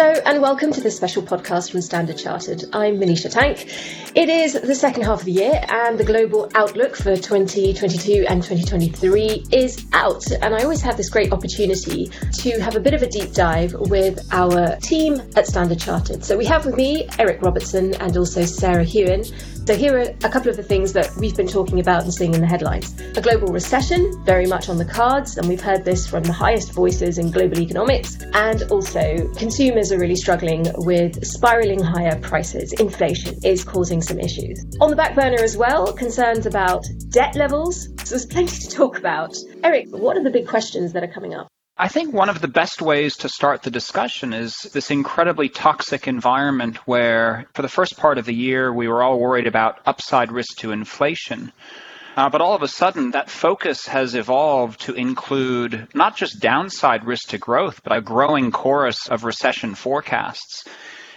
Hello and welcome to this special podcast from Standard Chartered. I'm Manisha Tank. It is the second half of the year and the global outlook for 2022 and 2023 is out. And I always have this great opportunity to have a bit of a deep dive with our team at Standard Chartered. So we have with me Eric Robertson and also Sarah Hewin. So here are a couple of the things that we've been talking about and seeing in the headlines. A global recession, very much on the cards, and we've heard this from the highest voices in global economics. And also, consumers are really struggling with spiraling higher prices. Inflation is causing some issues. On the back burner as well, concerns about debt levels. So there's plenty to talk about. Eric, what are the big questions that are coming up? I think one of the best ways to start the discussion is this incredibly toxic environment where, for the first part of the year, we were all worried about upside risk to inflation. Uh, but all of a sudden, that focus has evolved to include not just downside risk to growth, but a growing chorus of recession forecasts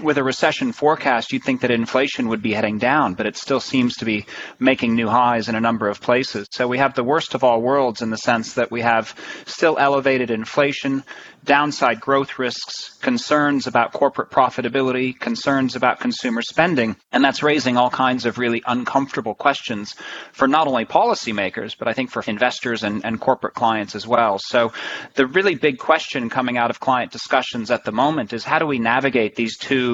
with a recession forecast, you'd think that inflation would be heading down, but it still seems to be making new highs in a number of places. So we have the worst of all worlds in the sense that we have still elevated inflation, downside growth risks, concerns about corporate profitability, concerns about consumer spending, and that's raising all kinds of really uncomfortable questions for not only policymakers, but I think for investors and, and corporate clients as well. So the really big question coming out of client discussions at the moment is how do we navigate these two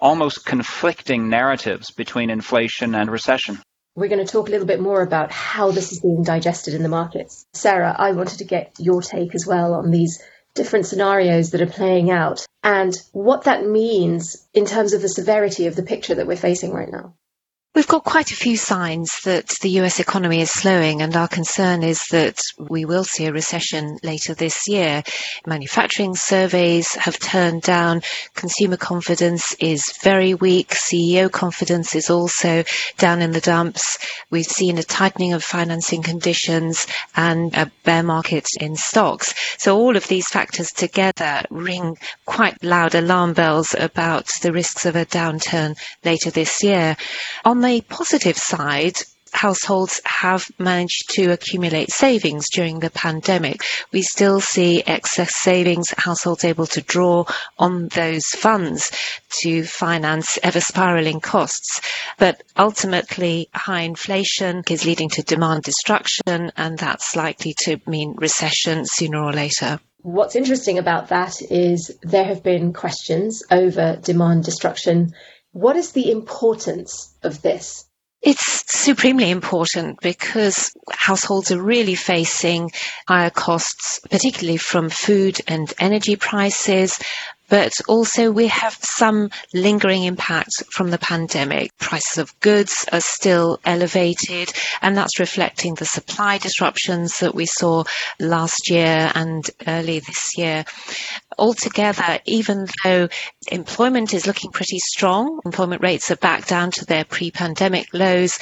almost conflicting narratives between inflation and recession? We're going to talk a little bit more about how this is being digested in the markets. Sarah, I wanted to get your take as well on these different scenarios that are playing out and what that means in terms of the severity of the picture that we're facing right now. We've got quite a few signs that the US economy is slowing, and our concern is that we will see a recession later this year. Manufacturing surveys have turned down. Consumer confidence is very weak. CEO confidence is also down in the dumps. We've seen a tightening of financing conditions and a bear market in stocks. So all of these factors together ring quite loud alarm bells about the risks of a downturn later this year. On the positive side, households have managed to accumulate savings during the pandemic. We still see excess savings, households able to draw on those funds to finance ever spiraling costs. But ultimately, high inflation is leading to demand destruction, and that's likely to mean recession sooner or later. What's interesting about that is there have been questions over demand destruction what is the importance of this? It's supremely important because households are really facing higher costs, particularly from food and energy prices, but also we have some lingering impacts from the pandemic. Prices of goods are still elevated, and that's reflecting the supply disruptions that we saw last year and early this year. Altogether, even though employment is looking pretty strong, employment rates are back down to their pre-pandemic lows,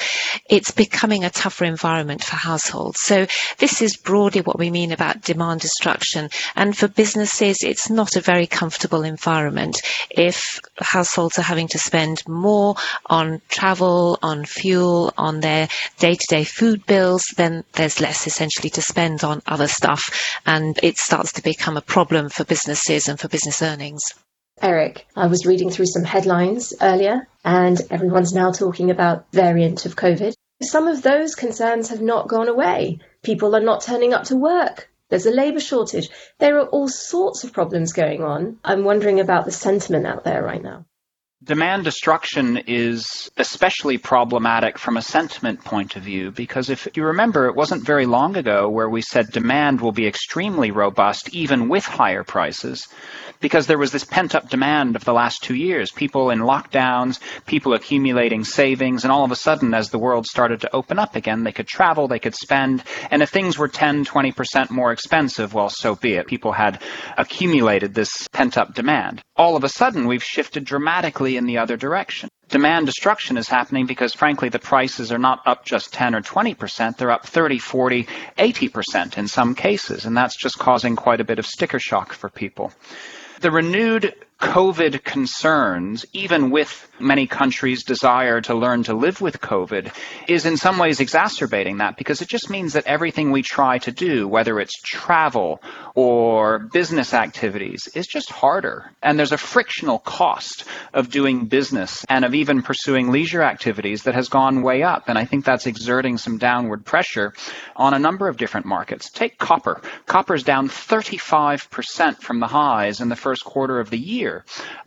it's becoming a tougher environment for households. So this is broadly what we mean about demand destruction. And for businesses, it's not a very comfortable environment. If households are having to spend more on travel, on fuel, on their day to day food bills, then there's less essentially to spend on other stuff. And it starts to become a problem for businesses and for business earnings. Eric, I was reading through some headlines earlier, and everyone's now talking about variant of COVID. Some of those concerns have not gone away. People are not turning up to work. There's a labour shortage. There are all sorts of problems going on. I'm wondering about the sentiment out there right now. Demand destruction is especially problematic from a sentiment point of view because if you remember, it wasn't very long ago where we said demand will be extremely robust even with higher prices because there was this pent up demand of the last two years. People in lockdowns, people accumulating savings, and all of a sudden, as the world started to open up again, they could travel, they could spend, and if things were 10, 20% more expensive, well, so be it. People had accumulated this pent up demand. All of a sudden, we've shifted dramatically in the other direction demand destruction is happening because frankly the prices are not up just 10 or 20%, they're up 30, 40, 80% in some cases, and that's just causing quite a bit of sticker shock for people. The renewed COVID concerns, even with many countries' desire to learn to live with COVID, is in some ways exacerbating that because it just means that everything we try to do, whether it's travel or business activities, is just harder. And there's a frictional cost of doing business and of even pursuing leisure activities that has gone way up. And I think that's exerting some downward pressure on a number of different markets. Take copper. Copper is down 35% from the highs in the first quarter of the year.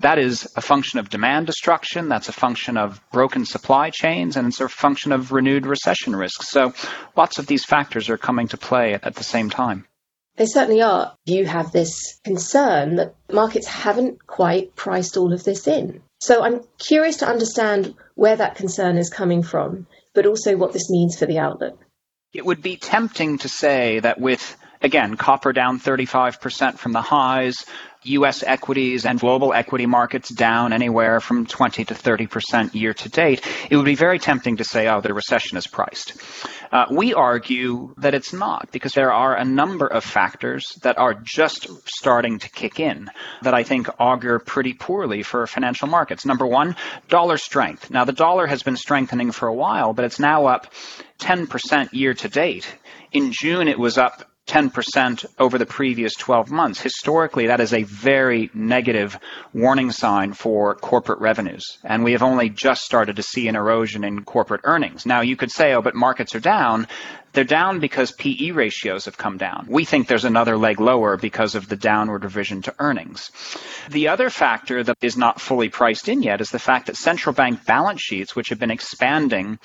That is a function of demand destruction. That's a function of broken supply chains and it's a function of renewed recession risks. So lots of these factors are coming to play at the same time. They certainly are. You have this concern that markets haven't quite priced all of this in. So I'm curious to understand where that concern is coming from, but also what this means for the outlook. It would be tempting to say that with Again, copper down 35% from the highs, US equities and global equity markets down anywhere from 20 to 30% year to date, it would be very tempting to say, oh, the recession is priced. Uh, we argue that it's not because there are a number of factors that are just starting to kick in that I think augur pretty poorly for financial markets. Number one, dollar strength. Now, the dollar has been strengthening for a while, but it's now up 10% year to date. In June, it was up 10% over the previous 12 months. Historically, that is a very negative warning sign for corporate revenues. And we have only just started to see an erosion in corporate earnings. Now, you could say, oh, but markets are down. They're down because PE ratios have come down. We think there's another leg lower because of the downward revision to earnings. The other factor that is not fully priced in yet is the fact that central bank balance sheets, which have been expanding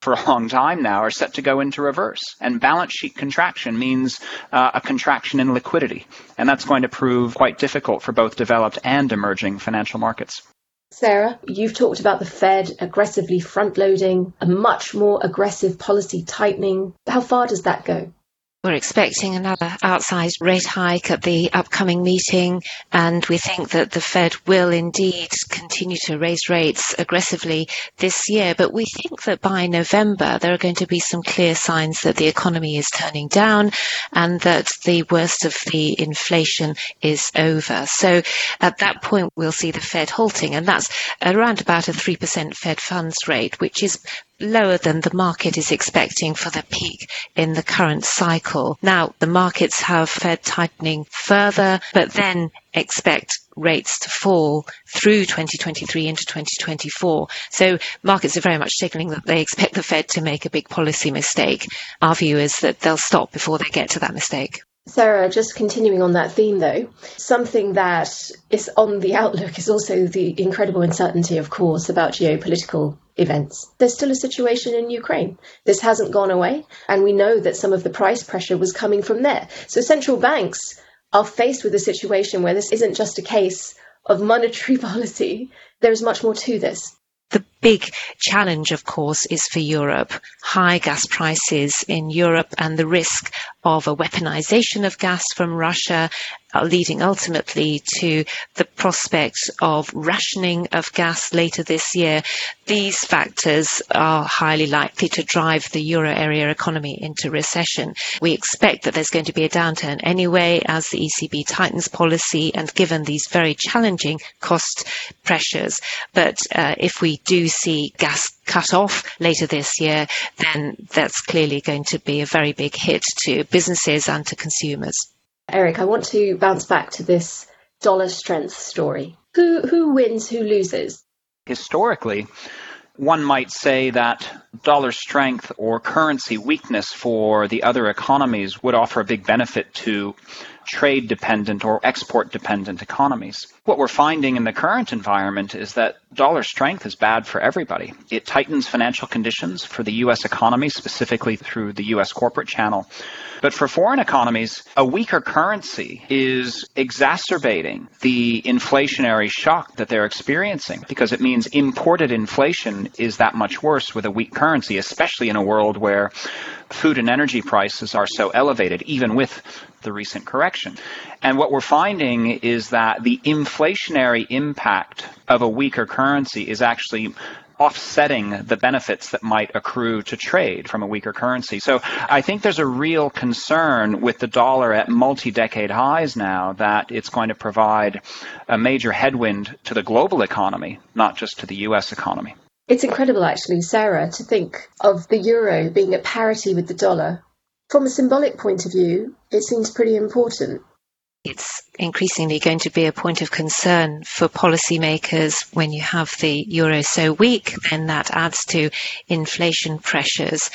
for a long time now are set to go into reverse. And balance sheet contraction means uh, a contraction in liquidity. And that's going to prove quite difficult for both developed and emerging financial markets. Sarah, you've talked about the Fed aggressively front loading, a much more aggressive policy tightening. How far does that go? We're expecting another outsized rate hike at the upcoming meeting, and we think that the Fed will indeed continue to raise rates aggressively this year. But we think that by November, there are going to be some clear signs that the economy is turning down and that the worst of the inflation is over. So at that point, we'll see the Fed halting, and that's around about a 3% Fed funds rate, which is lower than the market is expecting for the peak in the current cycle. Now, the markets have Fed tightening further, but then expect rates to fall through 2023 into 2024. So markets are very much signaling that they expect the Fed to make a big policy mistake. Our view is that they'll stop before they get to that mistake. Sarah, just continuing on that theme though, something that is on the outlook is also the incredible uncertainty, of course, about geopolitical events. There's still a situation in Ukraine. This hasn't gone away, and we know that some of the price pressure was coming from there. So central banks are faced with a situation where this isn't just a case of monetary policy, there is much more to this. The big challenge, of course, is for Europe. High gas prices in Europe and the risk of a weaponization of gas from Russia leading ultimately to the prospect of rationing of gas later this year. These factors are highly likely to drive the euro area economy into recession. We expect that there's going to be a downturn anyway as the ECB tightens policy and given these very challenging cost pressures. But uh, if we do see gas cut off later this year, then that's clearly going to be a very big hit to businesses and to consumers. Eric, I want to bounce back to this dollar strength story. Who who wins, who loses? Historically, one might say that dollar strength or currency weakness for the other economies would offer a big benefit to trade dependent or export dependent economies. What we're finding in the current environment is that dollar strength is bad for everybody. It tightens financial conditions for the US economy, specifically through the US corporate channel. But for foreign economies, a weaker currency is exacerbating the inflationary shock that they're experiencing because it means imported inflation is that much worse with a weak currency, especially in a world where food and energy prices are so elevated, even with the recent correction. And what we're finding is that the inflationary impact of a weaker currency is actually offsetting the benefits that might accrue to trade from a weaker currency. So I think there's a real concern with the dollar at multi-decade highs now that it's going to provide a major headwind to the global economy, not just to the US economy. It's incredible, actually, Sarah, to think of the euro being at parity with the dollar. From a symbolic point of view, it seems pretty important it's increasingly going to be a point of concern for policymakers when you have the euro so weak, and that adds to inflation pressures.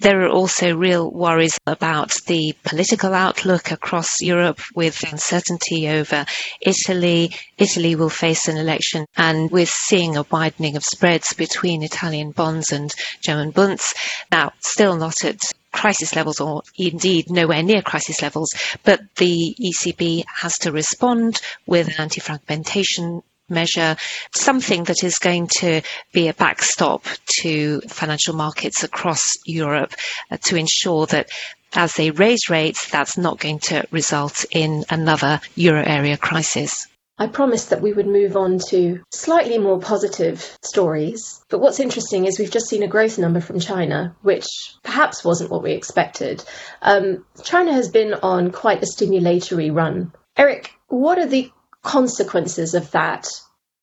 There are also real worries about the political outlook across Europe with uncertainty over Italy. Italy will face an election and we're seeing a widening of spreads between Italian bonds and German bunds. Now, still not at crisis levels or indeed nowhere near crisis levels, but the ECB has to respond with an anti-fragmentation measure, something that is going to be a backstop to financial markets across Europe uh, to ensure that as they raise rates, that's not going to result in another euro area crisis. I promised that we would move on to slightly more positive stories. But what's interesting is we've just seen a growth number from China, which perhaps wasn't what we expected. Um, China has been on quite a stimulatory run. Eric, what are the consequences of that?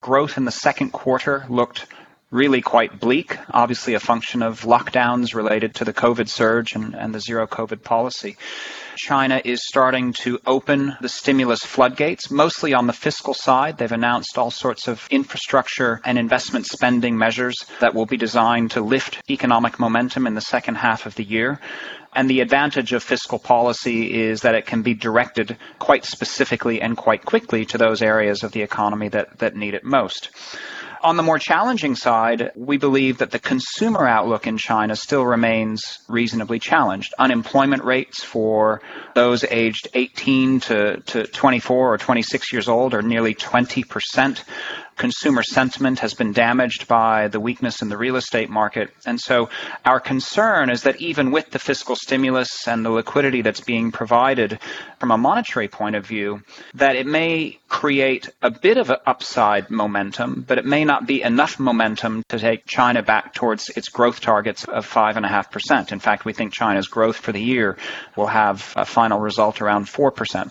Growth in the second quarter looked really quite bleak, obviously a function of lockdowns related to the COVID surge and, and the zero COVID policy. China is starting to open the stimulus floodgates, mostly on the fiscal side. They've announced all sorts of infrastructure and investment spending measures that will be designed to lift economic momentum in the second half of the year. And the advantage of fiscal policy is that it can be directed quite specifically and quite quickly to those areas of the economy that, that need it most. On the more challenging side, we believe that the consumer outlook in China still remains reasonably challenged. Unemployment rates for those aged 18 to, to 24 or 26 years old are nearly 20 percent consumer sentiment has been damaged by the weakness in the real estate market. And so our concern is that even with the fiscal stimulus and the liquidity that's being provided from a monetary point of view, that it may create a bit of an upside momentum, but it may not be enough momentum to take China back towards its growth targets of 5.5%. In fact, we think China's growth for the year will have a final result around 4%.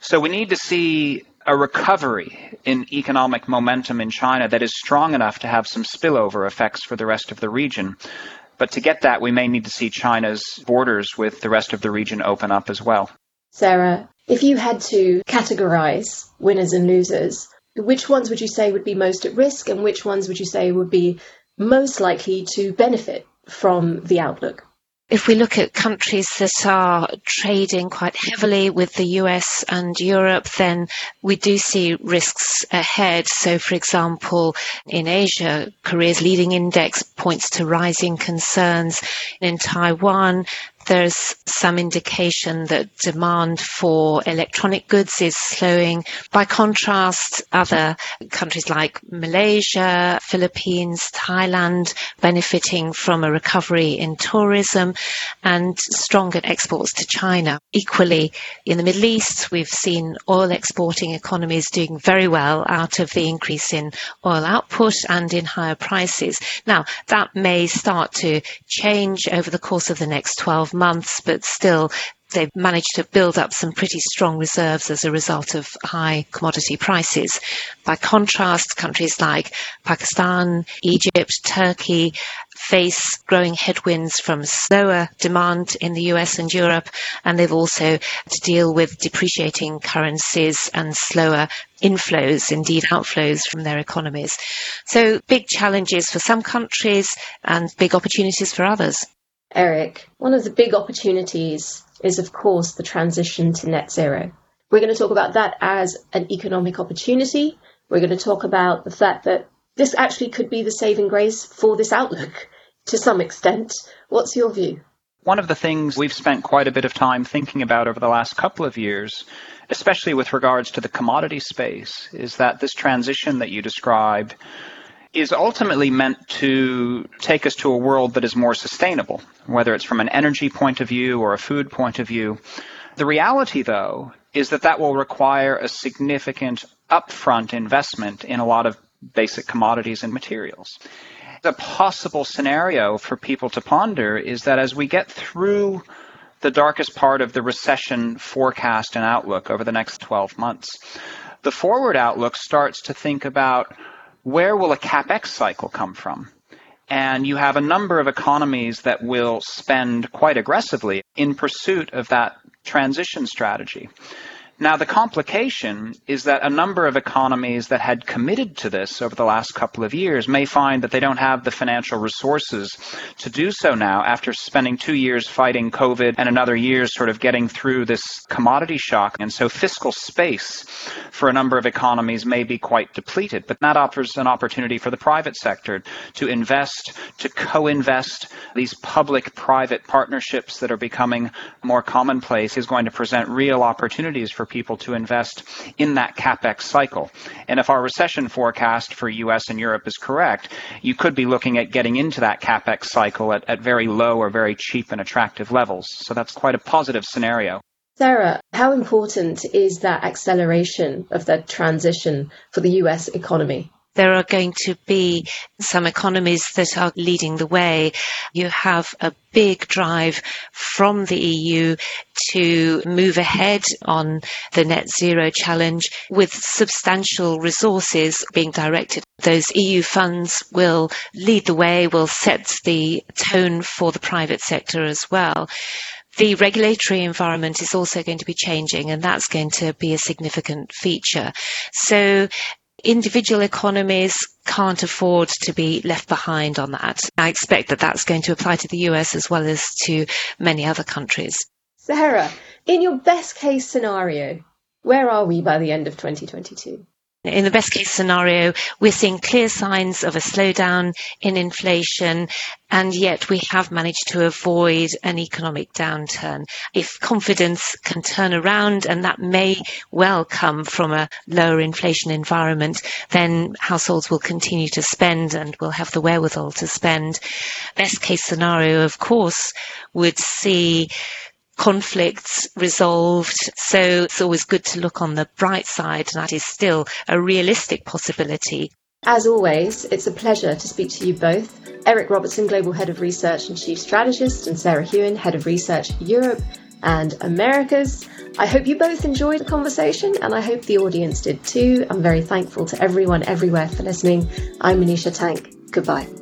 So we need to see a recovery in economic momentum in China that is strong enough to have some spillover effects for the rest of the region. But to get that, we may need to see China's borders with the rest of the region open up as well. Sarah, if you had to categorize winners and losers, which ones would you say would be most at risk and which ones would you say would be most likely to benefit from the outlook? If we look at countries that are trading quite heavily with the US and Europe, then we do see risks ahead. So, for example, in Asia, Korea's leading index points to rising concerns. In Taiwan, there's some indication that demand for electronic goods is slowing. By contrast, other countries like Malaysia, Philippines, Thailand benefiting from a recovery in tourism and stronger exports to China. Equally, in the Middle East, we've seen oil exporting economies doing very well out of the increase in oil output and in higher prices. Now, that may start to change over the course of the next 12 months, but still they've managed to build up some pretty strong reserves as a result of high commodity prices. By contrast, countries like Pakistan, Egypt, Turkey face growing headwinds from slower demand in the US and Europe, and they've also to deal with depreciating currencies and slower inflows, indeed outflows from their economies. So big challenges for some countries and big opportunities for others. Eric, one of the big opportunities is, of course, the transition to net zero. We're going to talk about that as an economic opportunity. We're going to talk about the fact that this actually could be the saving grace for this outlook to some extent. What's your view? One of the things we've spent quite a bit of time thinking about over the last couple of years, especially with regards to the commodity space, is that this transition that you described is ultimately meant to take us to a world that is more sustainable, whether it's from an energy point of view or a food point of view. The reality, though, is that that will require a significant upfront investment in a lot of basic commodities and materials. A possible scenario for people to ponder is that as we get through the darkest part of the recession forecast and outlook over the next 12 months, the forward outlook starts to think about where will a capex cycle come from? And you have a number of economies that will spend quite aggressively in pursuit of that transition strategy. Now, the complication is that a number of economies that had committed to this over the last couple of years may find that they don't have the financial resources to do so now after spending two years fighting COVID and another year sort of getting through this commodity shock. And so fiscal space for a number of economies may be quite depleted, but that offers an opportunity for the private sector to invest, to co-invest. These public-private partnerships that are becoming more commonplace is going to present real opportunities for people to invest in that capex cycle. And if our recession forecast for US and Europe is correct, you could be looking at getting into that capex cycle at, at very low or very cheap and attractive levels. So that's quite a positive scenario. Sarah, how important is that acceleration of that transition for the US economy? There are going to be some economies that are leading the way. You have a big drive from the EU to move ahead on the net zero challenge with substantial resources being directed. Those EU funds will lead the way, will set the tone for the private sector as well the regulatory environment is also going to be changing and that's going to be a significant feature. So individual economies can't afford to be left behind on that. I expect that that's going to apply to the US as well as to many other countries. Sarah, in your best case scenario, where are we by the end of 2022? In the best case scenario, we're seeing clear signs of a slowdown in inflation, and yet we have managed to avoid an economic downturn. If confidence can turn around, and that may well come from a lower inflation environment, then households will continue to spend and will have the wherewithal to spend. Best case scenario, of course, would see conflicts resolved. So it's always good to look on the bright side. And that is still a realistic possibility. As always, it's a pleasure to speak to you both. Eric Robertson, Global Head of Research and Chief Strategist, and Sarah Hewin, Head of Research Europe and Americas. I hope you both enjoyed the conversation and I hope the audience did too. I'm very thankful to everyone everywhere for listening. I'm Manisha Tank. Goodbye.